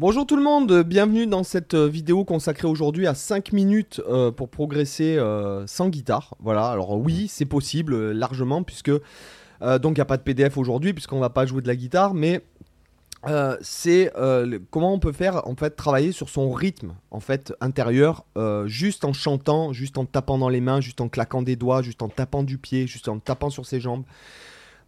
Bonjour tout le monde, bienvenue dans cette euh, vidéo consacrée aujourd'hui à 5 minutes euh, pour progresser euh, sans guitare. Voilà, alors oui, c'est possible largement puisque donc il n'y a pas de PDF aujourd'hui puisqu'on va pas jouer de la guitare, mais c'est comment on peut faire en fait travailler sur son rythme en fait intérieur juste en chantant, juste en tapant dans les mains, juste en claquant des doigts, juste en tapant du pied, juste en tapant sur ses jambes.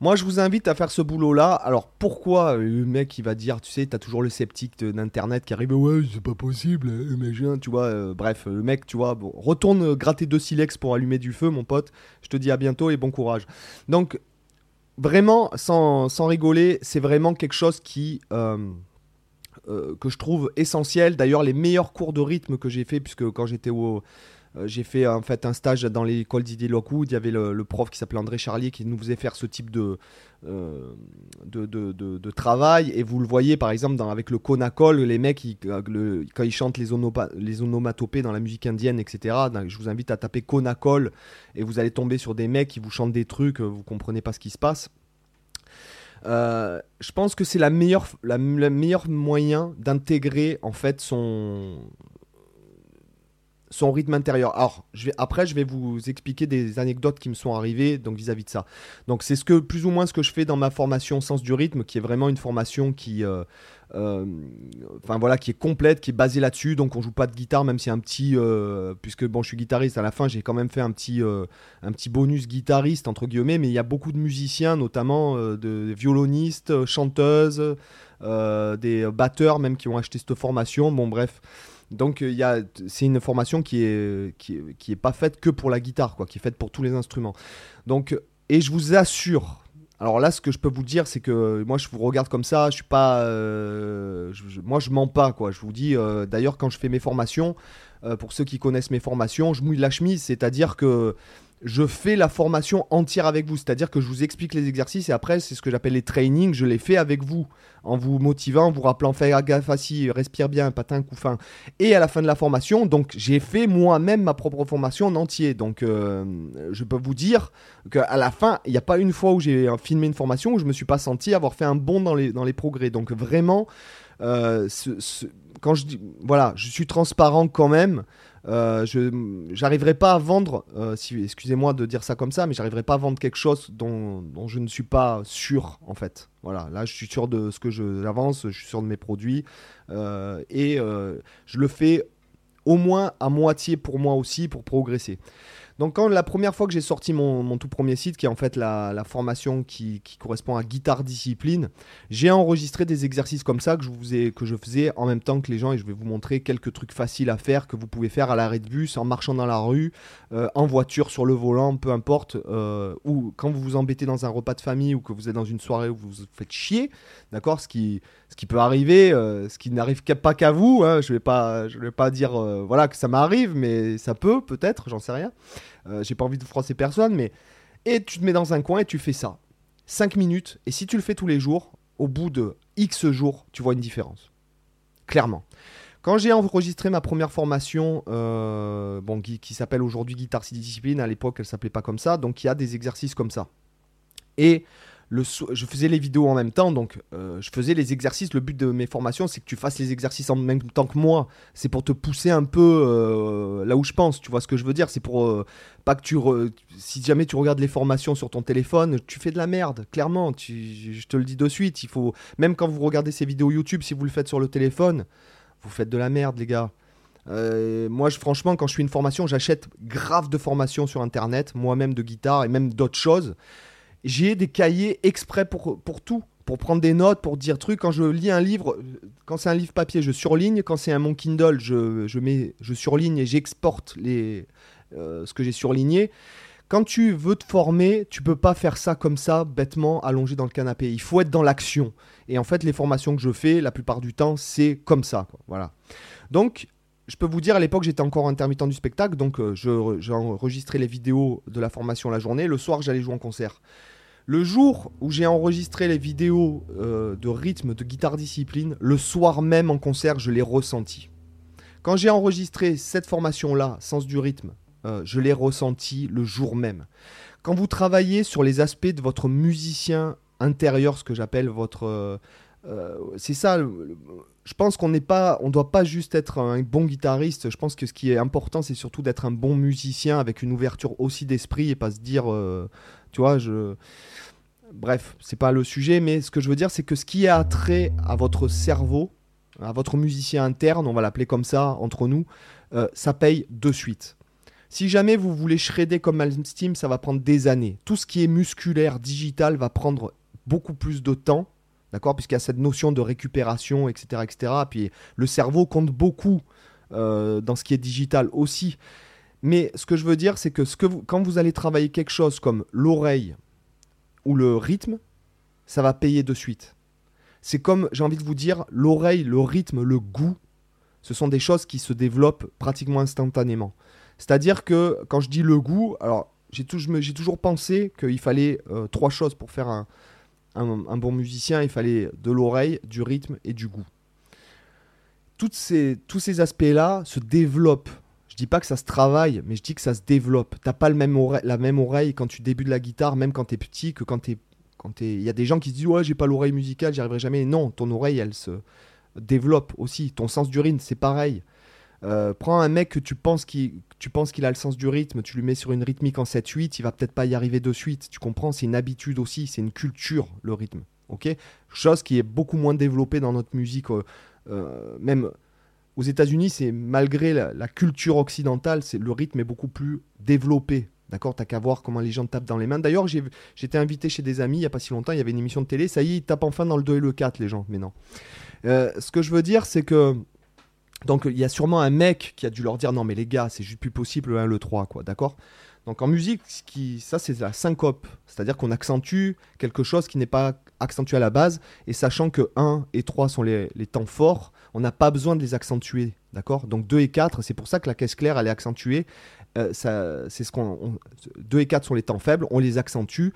Moi, je vous invite à faire ce boulot-là. Alors, pourquoi le mec, il va dire, tu sais, t'as toujours le sceptique d'Internet qui arrive, ouais, c'est pas possible, imagine, tu vois. Euh, bref, le mec, tu vois, bon, retourne gratter deux silex pour allumer du feu, mon pote. Je te dis à bientôt et bon courage. Donc, vraiment, sans, rigoler, c'est vraiment quelque chose qui. Euh, euh, que je trouve essentiel. D'ailleurs, les meilleurs cours de rythme que j'ai fait, puisque quand j'étais au, euh, j'ai fait en fait un stage dans l'école Didier Lockwood. Il y avait le, prof qui s'appelait André Charlier qui nous faisait faire ce type de, euh, de, de, travail. Et vous le voyez par exemple avec le Conacol, les mecs euh, quand ils chantent les, onomatopées dans la musique indienne, etc. je vous invite à taper Conacol et vous allez tomber sur des mecs qui vous chantent des trucs, vous comprenez pas ce qui se passe. je pense que c'est la meilleure, la meilleure moyen d'intégrer en fait son, son rythme intérieur. Alors, je vais, après, je vais vous expliquer des anecdotes qui me sont arrivées donc vis-à-vis de ça. Donc, c'est ce que plus ou moins ce que je fais dans ma formation Sens du rythme, qui est vraiment une formation qui, euh, euh, enfin voilà, qui est complète, qui est basée là-dessus. Donc, on joue pas de guitare, même si un petit, euh, puisque bon, je suis guitariste. À la fin, j'ai quand même fait un petit, un petit bonus guitariste entre guillemets. Mais il y a beaucoup de musiciens, notamment de violonistes, chanteuses, des batteurs même qui ont acheté cette formation. Bon, bref. Donc il y c'est une formation qui est, qui est, pas faite que pour la guitare, quoi, qui est faite pour tous les instruments. Donc et je vous assure, alors là, ce que je peux vous dire, c'est que moi, je vous regarde comme ça. Je suis pas, euh, moi, je mens pas, quoi. Je vous dis, euh, d'ailleurs, quand je fais mes formations, euh, pour ceux qui connaissent mes formations, je mouille la chemise, c'est-à-dire que je fais la formation entière avec vous. C'est-à-dire que je vous explique les exercices et après, c'est ce que j'appelle les trainings. Je les fais avec vous, en vous motivant, en vous rappelant fais gaffe assis, respire bien, patin, coup fin. Et à la fin de la formation, donc j'ai fait moi-même ma propre formation en entier. Donc euh, je peux vous dire qu'à la fin, il n'y a pas une fois où j'ai filmé une formation où je me suis pas senti avoir fait un bond dans les, dans les progrès. Donc vraiment, euh, quand je dis, voilà, je suis transparent quand même. Euh, je j'arriverai pas à vendre, euh, excusez-moi de dire ça comme ça, mais j'arriverai pas à vendre quelque chose dont, je ne suis pas sûr en fait. Voilà, là je suis sûr de ce que j'avance, je suis sûr de mes produits euh, et je le fais au moins à moitié pour moi aussi pour progresser. Donc quand la première fois que j'ai sorti mon, tout premier site, qui est en fait la, formation qui, correspond à guitare discipline, j'ai enregistré des exercices comme ça que je, faisais en même temps que les gens. Et je vais vous montrer quelques trucs faciles à faire que vous pouvez faire à l'arrêt de bus, en marchant dans la rue, euh, en voiture, sur le volant, peu importe, euh, ou quand vous vous embêtez dans un repas de famille ou que vous êtes dans une soirée où vous vous faites chier, d'accord? Ce qui, peut arriver, euh, ce qui n'arrive pas qu'à vous, hein, je ne vais, pas, je vais pas dire que ça m'arrive, mais ça peut peut-être, j'en sais rien. Euh, j'ai pas envie de froisser personne, mais. Et tu te mets dans un coin et tu fais ça. 5 minutes. Et si tu le fais tous les jours, au bout de X jours, tu vois une différence. Clairement. Quand j'ai enregistré ma première formation, euh, bon, qui, s'appelle aujourd'hui Guitare 6 Discipline, à l'époque elle s'appelait pas comme ça, donc il y a des exercices comme ça. Et je faisais les vidéos en même temps, donc euh, je faisais les exercices. Le but de mes formations, c'est que tu fasses les exercices en même temps que moi. C'est pour te pousser un peu euh, là où je pense. Tu vois ce que je veux dire C'est pour euh, pas que tu. Si jamais tu regardes les formations sur ton téléphone, tu fais de la merde, clairement. je te le dis de suite. Il faut même quand vous regardez ces vidéos YouTube, si vous le faites sur le téléphone, vous faites de la merde, les gars. moi, je, franchement, quand je fais une formation, j'achète grave de formations sur Internet, moi-même de guitare et même d'autres choses j'ai des cahiers exprès pour, pour tout. Pour prendre des notes, pour dire trucs. Quand je lis un livre, quand c'est un livre papier, je surligne. Quand c'est un mon Kindle, je, je, mets, je surligne et j'exporte les, euh, ce que j'ai surligné. Quand tu veux te former, tu peux pas faire ça comme ça, bêtement, allongé dans le canapé. Il faut être dans l'action. Et en fait, les formations que je fais, la plupart du temps, c'est comme ça. Voilà. Donc, je peux vous dire, à l'époque, j'étais encore intermittent du spectacle, donc euh, j'ai enregistré les vidéos de la formation la journée. Le soir, j'allais jouer en concert. Le jour où j'ai enregistré les vidéos euh, de rythme, de guitare discipline, le soir même en concert, je l'ai ressenti. Quand j'ai enregistré cette formation-là, sens du rythme, euh, je l'ai ressenti le jour même. Quand vous travaillez sur les aspects de votre musicien intérieur, ce que j'appelle votre euh, c'est ça. Je pense qu'on n'est pas, on doit pas juste être un bon guitariste. Je pense que ce qui est important, c'est surtout d'être un bon musicien avec une ouverture aussi d'esprit et pas se dire, euh, tu vois, je. Bref, c'est pas le sujet, mais ce que je veux dire, c'est que ce qui a trait à votre cerveau, à votre musicien interne, on va l'appeler comme ça entre nous, euh, ça paye de suite. Si jamais vous voulez shredder comme Malmsteen, ça va prendre des années. Tout ce qui est musculaire, digital, va prendre beaucoup plus de temps D'accord? Puisqu'il y a cette notion de récupération, etc. etc. Puis le cerveau compte beaucoup euh, dans ce qui est digital aussi. Mais ce que je veux dire, c'est que, quand vous allez travailler quelque chose comme l'oreille ou le rythme, ça va payer de suite. C'est comme, j'ai envie de vous dire, l'oreille, le rythme, le goût, ce sont des choses qui se développent pratiquement instantanément. C'est-à-dire que quand je dis le goût, alors j'ai toujours pensé qu'il fallait euh, trois choses pour faire un, un, bon musicien, il fallait de l'oreille, du rythme et du goût. Toutes ces, tous ces aspects-là se développent. Je dis pas que ça se travaille, mais je dis que ça se développe. T'as pas le même la même oreille quand tu débutes la guitare, même quand tu es petit, que quand quand Il y a des gens qui se disent ouais j'ai pas l'oreille musicale, j'y arriverai jamais. Non, ton oreille elle se développe aussi. Ton sens du rythme c'est pareil. Euh, prends un mec que tu penses qu'il tu penses qu'il a le sens du rythme, tu lui mets sur une rythmique en 7-8, il va peut-être pas y arriver de suite. Tu comprends? C'est une habitude aussi, c'est une culture, le rythme. ok? Chose qui est beaucoup moins développée dans notre musique. Euh, euh, même aux États-Unis, c'est malgré la, culture occidentale, c'est le rythme est beaucoup plus développé. D'accord? T'as qu'à voir comment les gens tapent dans les mains. D'ailleurs, j'étais invité chez des amis il n'y a pas si longtemps, il y avait une émission de télé. Ça y est, ils tapent enfin dans le 2 et le 4, les gens. Mais non. Ce que je veux dire, c'est que donc il y a sûrement un mec qui a dû leur dire non mais les gars c'est juste plus possible le 1 le 3 quoi, d'accord? Donc en musique ça c'est la syncope, c'est-à-dire qu'on accentue quelque chose qui n'est pas accentué à la base. Et sachant que 1 et 3 sont les, temps forts, on n'a pas besoin de les accentuer, d'accord? Donc 2 et 4, c'est pour ça que la caisse claire elle est accentuée. Euh, c'est ce qu'on 2 et 4 sont les temps faibles, on les accentue.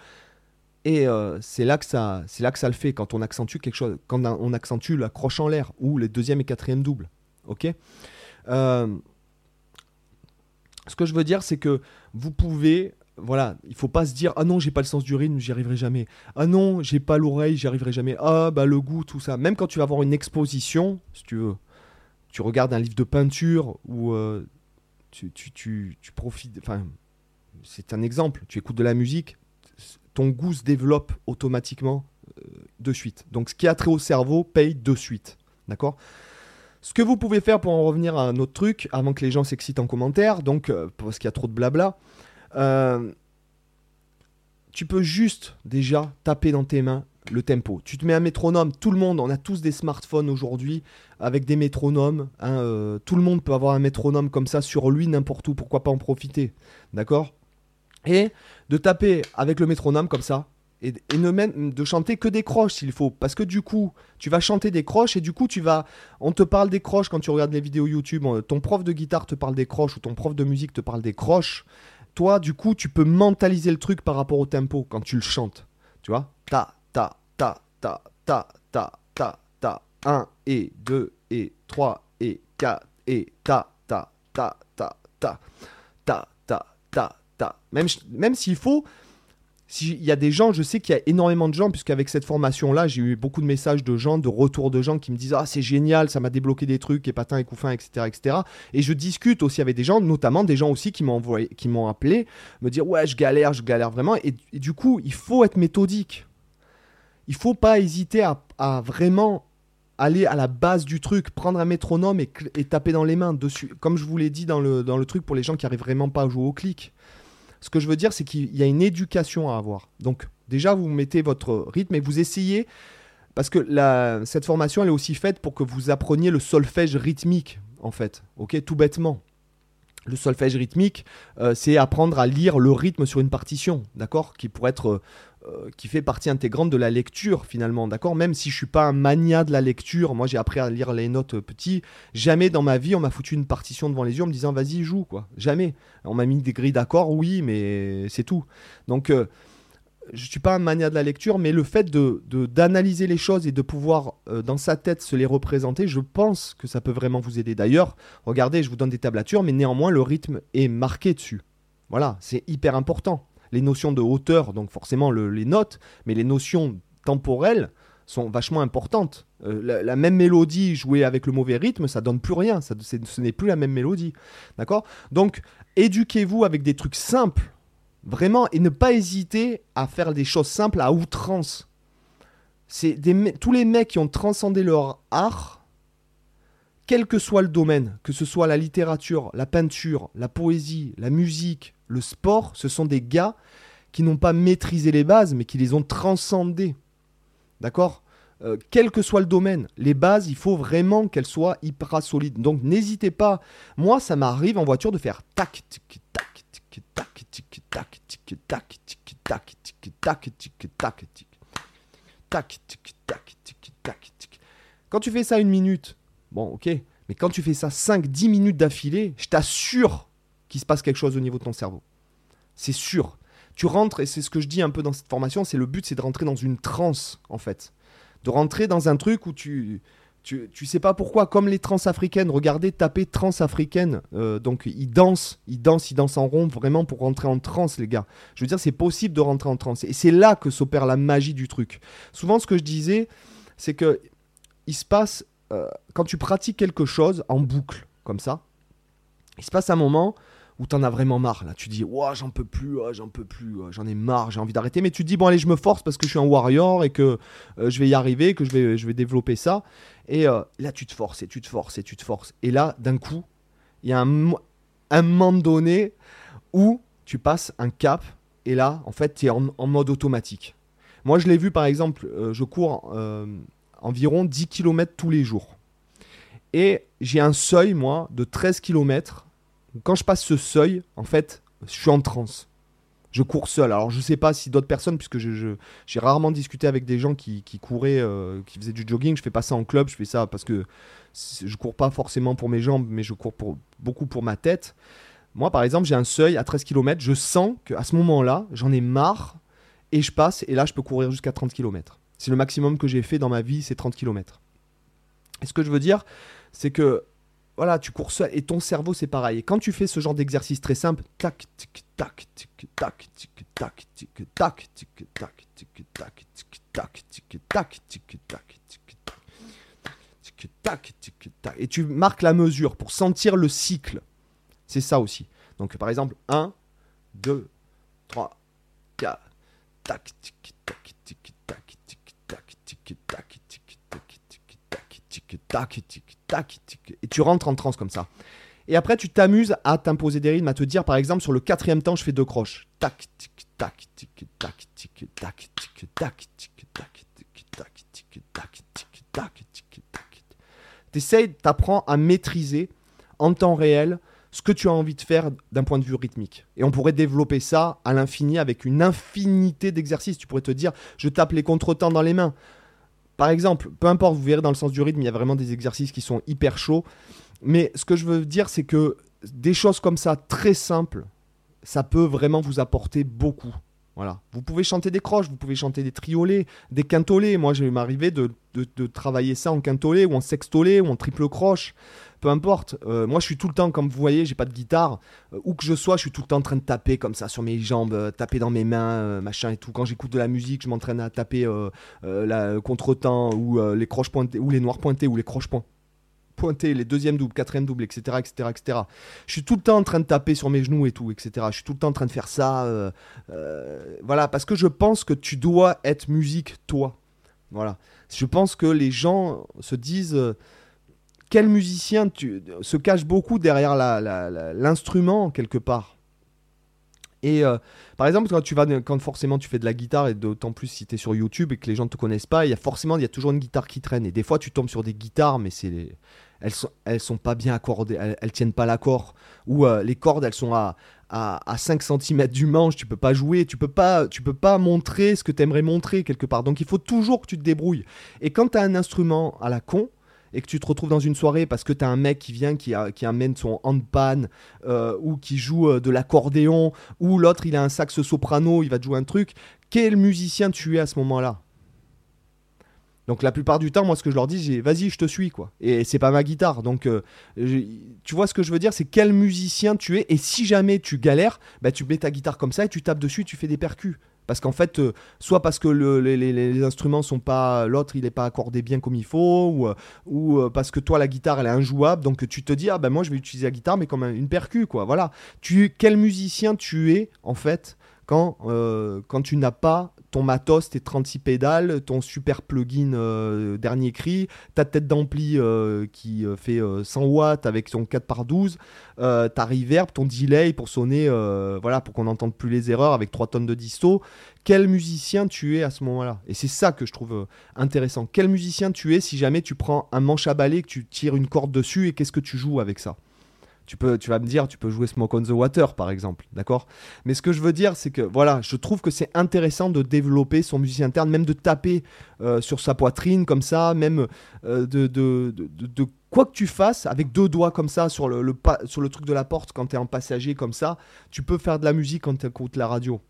Et euh, c'est là que ça c'est là que ça le fait. Quand on accentue quelque chose quand on accentue la croche en l'air ou les deuxième et quatrième doubles Ok. Euh, Ce que je veux dire, c'est que vous pouvez. Voilà, il faut pas se dire ah non j'ai pas le sens du rythme j'y arriverai jamais. Ah non j'ai pas l'oreille j'y arriverai jamais. Ah bah le goût tout ça. Même quand tu vas avoir une exposition si tu veux tu regardes un livre de peinture ou euh, tu, tu, tu, tu, profites enfin c'est un exemple. Tu écoutes de la musique ton goût se développe automatiquement euh, de suite. Donc ce qui a trait au cerveau paye de suite. D'accord? Ce que vous pouvez faire pour en revenir à un autre truc, avant que les gens s'excitent en commentaire, donc euh, parce qu'il y a trop de blabla, euh, tu peux juste déjà taper dans tes mains le tempo. Tu te mets un métronome, tout le monde, on a tous des smartphones aujourd'hui avec des métronomes. Hein, euh, tout le monde peut avoir un métronome comme ça sur lui n'importe où, pourquoi pas en profiter D'accord? Et de taper avec le métronome comme ça, et, et, ne même de chanter que des croches s'il faut. Parce que du coup, tu vas chanter des croches et du coup, tu vas. On te parle des croches quand tu regardes les vidéos YouTube. Euh, ton prof de guitare te parle des croches ou ton prof de musique te parle des croches. Toi, du coup, tu peux mentaliser le truc par rapport au tempo quand tu le chantes. Tu vois? Ta, ta, ta, ta, ta, ta, ta, ta. 1 et 2 et 3 et 4 et ta, ta, ta, ta, ta. Ta, ta, ta, ta. Même, même s'il faut il y a des gens, je sais qu'il y a énormément de gens, puisqu'avec cette formation-là, j'ai eu beaucoup de messages de gens, de retours de gens qui me disent Ah, c'est génial, ça m'a débloqué des trucs, et patins et couffins, etc., etc. Et je discute aussi avec des gens, notamment des gens aussi qui m'ont qui m'ont appelé, me dire Ouais, je galère, je galère vraiment. Et, du coup, il faut être méthodique. Il faut pas hésiter à, vraiment aller à la base du truc, prendre un métronome et, taper dans les mains dessus. Comme je vous l'ai dit dans le, dans le truc pour les gens qui arrivent vraiment pas à jouer au clic. Ce que je veux dire, c'est qu'il y a une éducation à avoir. Donc, déjà, vous mettez votre rythme et vous essayez. Parce que cette formation, elle est aussi faite pour que vous appreniez le solfège rythmique, en fait. Ok, tout bêtement. Le solfège rythmique, euh, c'est apprendre à lire le rythme sur une partition, d'accord Qui pourrait être euh, qui fait partie intégrante de la lecture finalement, d'accord? Même si je suis pas un mania de la lecture, moi j'ai appris à lire les notes petits, jamais dans ma vie on m'a foutu une partition devant les yeux en me disant vas-y joue quoi, jamais. On m'a mis des grilles d'accords, oui, mais c'est tout. Donc je euh, je suis pas un mania de la lecture, mais le fait de d'analyser les choses et de pouvoir euh, dans sa tête se les représenter, je pense que ça peut vraiment vous aider. D'ailleurs, regardez, je vous donne des tablatures, mais néanmoins le rythme est marqué dessus. Voilà, c'est hyper important les notions de hauteur, donc forcément les notes, mais les notions temporelles, sont vachement importantes. Euh, la, même mélodie jouée avec le mauvais rythme, ça donne plus rien. Ça, ce n'est plus la même mélodie. D'accord? Donc, éduquez-vous avec des trucs simples, vraiment, et ne pas hésiter à faire des choses simples à outrance. C'est tous les mecs qui ont transcendé leur art, quel que soit le domaine, que ce soit la littérature, la peinture, la poésie, la musique, le sport, ce sont des gars qui n'ont pas maîtrisé les bases, mais qui les ont transcendées. D'accord euh, quel que soit le domaine, les bases, il faut vraiment qu'elles soient hyper solides. Donc n'hésitez pas. Moi, ça m'arrive en voiture de faire tac, tic, tac, tic, tac, tic, tac, tic, tac, tic, tac, tic, tac, tic, tac, tic, tac, tic, tac, tic, tac, tic. Quand tu fais ça une minute, bon, ok, mais quand tu fais ça 5-10 minutes d'affilée, je t'assure qu'il se passe quelque chose au niveau de ton cerveau. C'est sûr. Tu rentres, et c'est ce que je dis un peu dans cette formation, c'est le but, c'est de rentrer dans une transe, en fait de rentrer dans un truc où tu, tu, tu sais pas pourquoi, comme les trans-africaines, regardez, tapez trans-africaine, euh, donc ils dansent, ils dansent, ils dansent en rond vraiment pour rentrer en transe, les gars. Je veux dire, c'est possible de rentrer en transe. Et c'est là que s'opère la magie du truc. Souvent, ce que je disais, c'est que il se passe, euh, quand tu pratiques quelque chose en boucle, comme ça, il se passe un moment où t'en as vraiment marre. Là, tu dis, ouais, j'en peux plus, j'en peux plus, j'en ai marre, j'ai envie d'arrêter. Mais tu te dis, bon, allez, je me force parce que je suis un warrior et que euh, je vais y arriver, que je vais, je vais développer ça. Et euh, là, tu te forces et tu te forces et tu te forces. Et là, d'un coup, il y a un, moment donné où tu passes un cap et là, en fait, tu es en, mode automatique. Moi, je l'ai vu, par exemple, je cours environ 10 km tous les jours. Et j'ai un seuil, moi, de 13 km quand je passe ce seuil, en fait, je suis en transe. Je cours seul. Alors je sais pas si d'autres personnes, puisque j'ai rarement discuté avec des gens qui, couraient, euh, qui faisaient du jogging. Je fais pas ça en club, je fais ça parce que je cours pas forcément pour mes jambes, mais je cours pour, beaucoup pour ma tête. Moi, par exemple, j'ai un seuil à 13 km. Je sens qu'à ce moment-là, j'en ai marre et je passe. Et là, je peux courir jusqu'à 30 km. C'est le maximum que j'ai fait dans ma vie, c'est 30 km. Et ce que je veux dire, c'est que voilà, tu cours seul et ton cerveau c'est pareil. Et quand tu fais ce genre d'exercice très simple, tac, tic, tac, tic, tac, tic, tac, tic, tac, tic, tac, tic, tac, tic, tac, tic, tac, tic, tac, tic, tac, tic, tac, et tu marques la mesure pour sentir le cycle. C'est ça aussi. Donc par exemple, 1, 2, 3, 4, tac, tic, tac, tic, tac, tic, tac, tic, tac, tac, tic, tac, tic, et tu rentres en transe comme ça. Et après, tu t'amuses à t'imposer des rythmes, à te dire, par exemple, sur le quatrième temps, je fais deux croches. Tac, tic, tac, tic, tac, tic, tac, tic, tac, tic, tac, tic, tac, tic, tac, tic, tac, tic, tac. T'essayes, t'apprends à maîtriser en temps réel ce que tu as envie de faire d'un point de vue rythmique. Et on pourrait développer ça à l'infini avec une infinité d'exercices. Tu pourrais te dire, je tape les contretemps dans les mains. Par exemple, peu importe, vous verrez dans le sens du rythme, il y a vraiment des exercices qui sont hyper chauds. Mais ce que je veux dire, c'est que des choses comme ça, très simples, ça peut vraiment vous apporter beaucoup. Voilà. Vous pouvez chanter des croches, vous pouvez chanter des triolets, des quintolets. Moi, je m'arriver de, travailler ça en quintolet ou en sextolet ou en triple croche peu importe. Euh, moi, je suis tout le temps, comme vous voyez, j'ai pas de guitare. Euh, où que je sois, je suis tout le temps en train de taper comme ça sur mes jambes, euh, taper dans mes mains, machin et tout. Quand j'écoute de la musique, je m'entraîne à taper la contretemps ou les croches pointées, ou les noirs pointés, ou les croches pointées, les deuxièmes doubles, quatrième double, etc., etc., etc. Je suis tout le temps en train de taper sur mes genoux et tout, etc. Je suis tout le temps en train de faire ça. voilà, parce que je pense que tu dois être musique, toi. Voilà. Je pense que les gens se disent quel musicien tu, se cache beaucoup derrière l'instrument quelque part. Et euh, par exemple, quand tu vas, quand forcément tu fais de la guitare et d'autant plus si tu es sur YouTube et que les gens ne te connaissent pas, il y a forcément, il y a toujours une guitare qui traîne. Et des fois, tu tombes sur des guitares, mais c'est elles sont, elles sont pas bien accordées, elles, tiennent pas l'accord. Ou euh, les cordes, elles sont à, à, 5 cm du manche, tu peux pas jouer, tu peux pas, tu peux pas montrer ce que tu aimerais montrer quelque part. Donc il faut toujours que tu te débrouilles. Et quand tu as un instrument à la con, et que tu te retrouves dans une soirée parce que tu as un mec qui vient, qui, qui amène son handpan euh, ou qui joue euh, de l'accordéon ou l'autre il a un sax soprano, il va te jouer un truc, quel musicien tu es à ce moment-là? Donc la plupart du temps, moi, ce que je leur dis, j'ai vas-y, je te suis, quoi. Et c'est pas ma guitare. Donc, euh, tu vois ce que je veux dire, c'est quel musicien tu es. Et si jamais tu galères, bah, tu mets ta guitare comme ça et tu tapes dessus, tu fais des percus. Parce qu'en fait, euh, soit parce que le, les, instruments sont pas, l'autre il est pas accordé bien comme il faut, ou, euh, ou euh, parce que toi la guitare elle est injouable, donc tu te dis ah ben moi je vais utiliser la guitare mais comme une percu quoi. Voilà. Tu quel musicien tu es en fait quand quand tu n'as pas ton matos, tes 36 pédales, ton super plugin euh, dernier cri, ta tête d'ampli euh, qui euh, fait 100 watts avec son 4 par 12, ta reverb, ton delay pour sonner, voilà, pour qu'on n'entende plus les erreurs avec 3 tonnes de disto. Quel musicien tu es à ce moment-là? Et c'est ça que je trouve intéressant. Quel musicien tu es si jamais tu prends un manche à balai, que tu tires une corde dessus et qu'est-ce que tu joues avec ça? Tu, peux, tu vas me dire, tu peux jouer Smoke on the Water par exemple, d'accord? Mais ce que je veux dire, c'est que voilà, je trouve que c'est intéressant de développer son musicien interne, même de taper euh, sur sa poitrine comme ça, même euh, de, de, de, quoi que tu fasses, avec deux doigts comme ça sur le, le sur le truc de la porte quand tu es en passager comme ça, tu peux faire de la musique quand tu écoutes la radio.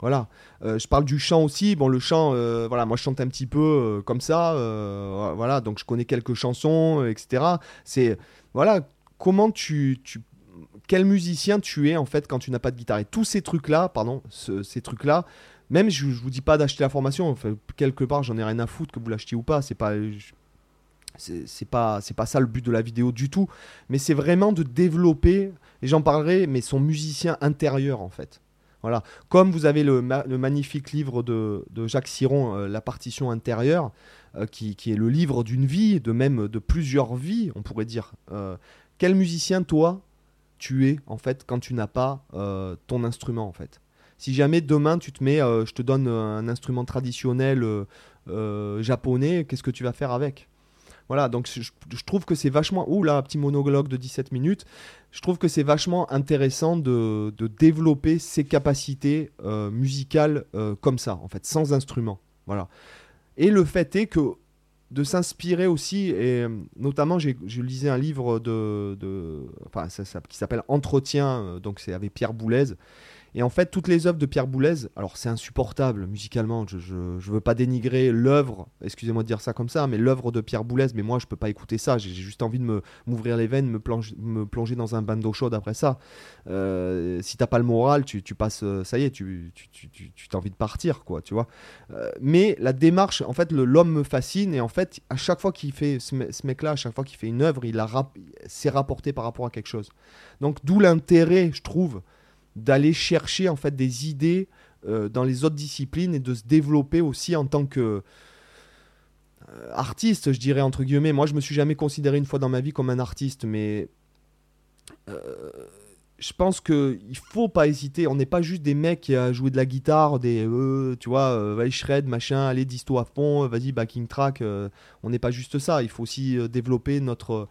Voilà. Euh, je parle du chant aussi. Bon, le chant, voilà, moi je chante un petit peu comme ça. voilà, donc je connais quelques chansons, etc. C'est voilà, comment tu, tu quel musicien tu es en fait quand tu n'as pas de guitare. Et tous ces trucs-là, pardon, ces trucs-là, même je, je vous dis pas d'acheter la formation, enfin, quelque part j'en ai rien à foutre que vous l'achetiez ou pas, c'est pas. C'est pas, c'est pas ça le but de la vidéo du tout, mais c'est vraiment de développer, et j'en parlerai, mais son musicien intérieur en fait. Voilà. Comme vous avez le, le magnifique livre de, de Jacques Siron, euh, La partition intérieure, euh, qui, qui, est le livre d'une vie, de même de plusieurs vies, on pourrait dire. Euh, quel musicien toi tu es en fait quand tu n'as pas euh, ton instrument en fait? Si jamais demain tu te mets euh, je te donne un instrument traditionnel euh, japonais qu'est-ce que tu vas faire avec? Voilà donc je, trouve que c'est vachement ouh là petit monologue de 17 minutes. Je trouve que c'est vachement intéressant de, de, développer ses capacités musicales comme ça en fait sans instrument. Voilà. Et le fait est que de s'inspirer aussi, et euh, notamment, je lisais un livre de, de enfin, ça, qui s'appelle Entretien, euh, donc c'est avec Pierre Boulez, et en fait, toutes les œuvres de Pierre Boulez, alors c'est insupportable musicalement, je, ne veux pas dénigrer l'œuvre, excusez-moi de dire ça comme ça, mais l'œuvre de Pierre Boulez, mais moi je peux pas écouter ça, j'ai juste envie de m'ouvrir les veines, me, me plonger dans un bain d'eau chaude après ça. Euh, si t'as pas le moral, tu, passes, euh, ça y est, tu, tu, tu, as envie de partir, quoi, tu vois. Euh, mais la démarche, en fait, l'homme me fascine, et en fait, à chaque fois qu'il fait, ce, mec-là, à chaque fois qu'il fait une œuvre, il s'est rapporté par rapport à quelque chose. Donc d'où l'intérêt, je trouve, d'aller chercher en fait des idées euh, dans les autres disciplines et de se développer aussi en tant que euh, artiste, je dirais entre guillemets. Moi, je me suis jamais considéré une fois dans ma vie comme un artiste, mais euh, je pense que il faut pas hésiter. On n'est pas juste des mecs qui a joué de la guitare, des tu vois, vas shred, machin, allez disto à fond, vas-y backing track. on n'est pas juste ça. Il faut aussi développer notre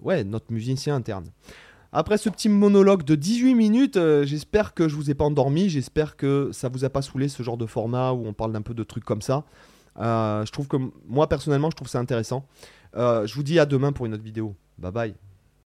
ouais notre musicien interne. Après ce petit monologue de 18 minutes, euh, j'espère que je vous ai pas endormi, j'espère que ça vous a pas saoulé ce genre de format où on parle d'un peu de trucs comme ça. Euh, je trouve que moi personnellement, je trouve ça intéressant. Euh, je vous dis à demain pour une autre vidéo. Bye bye.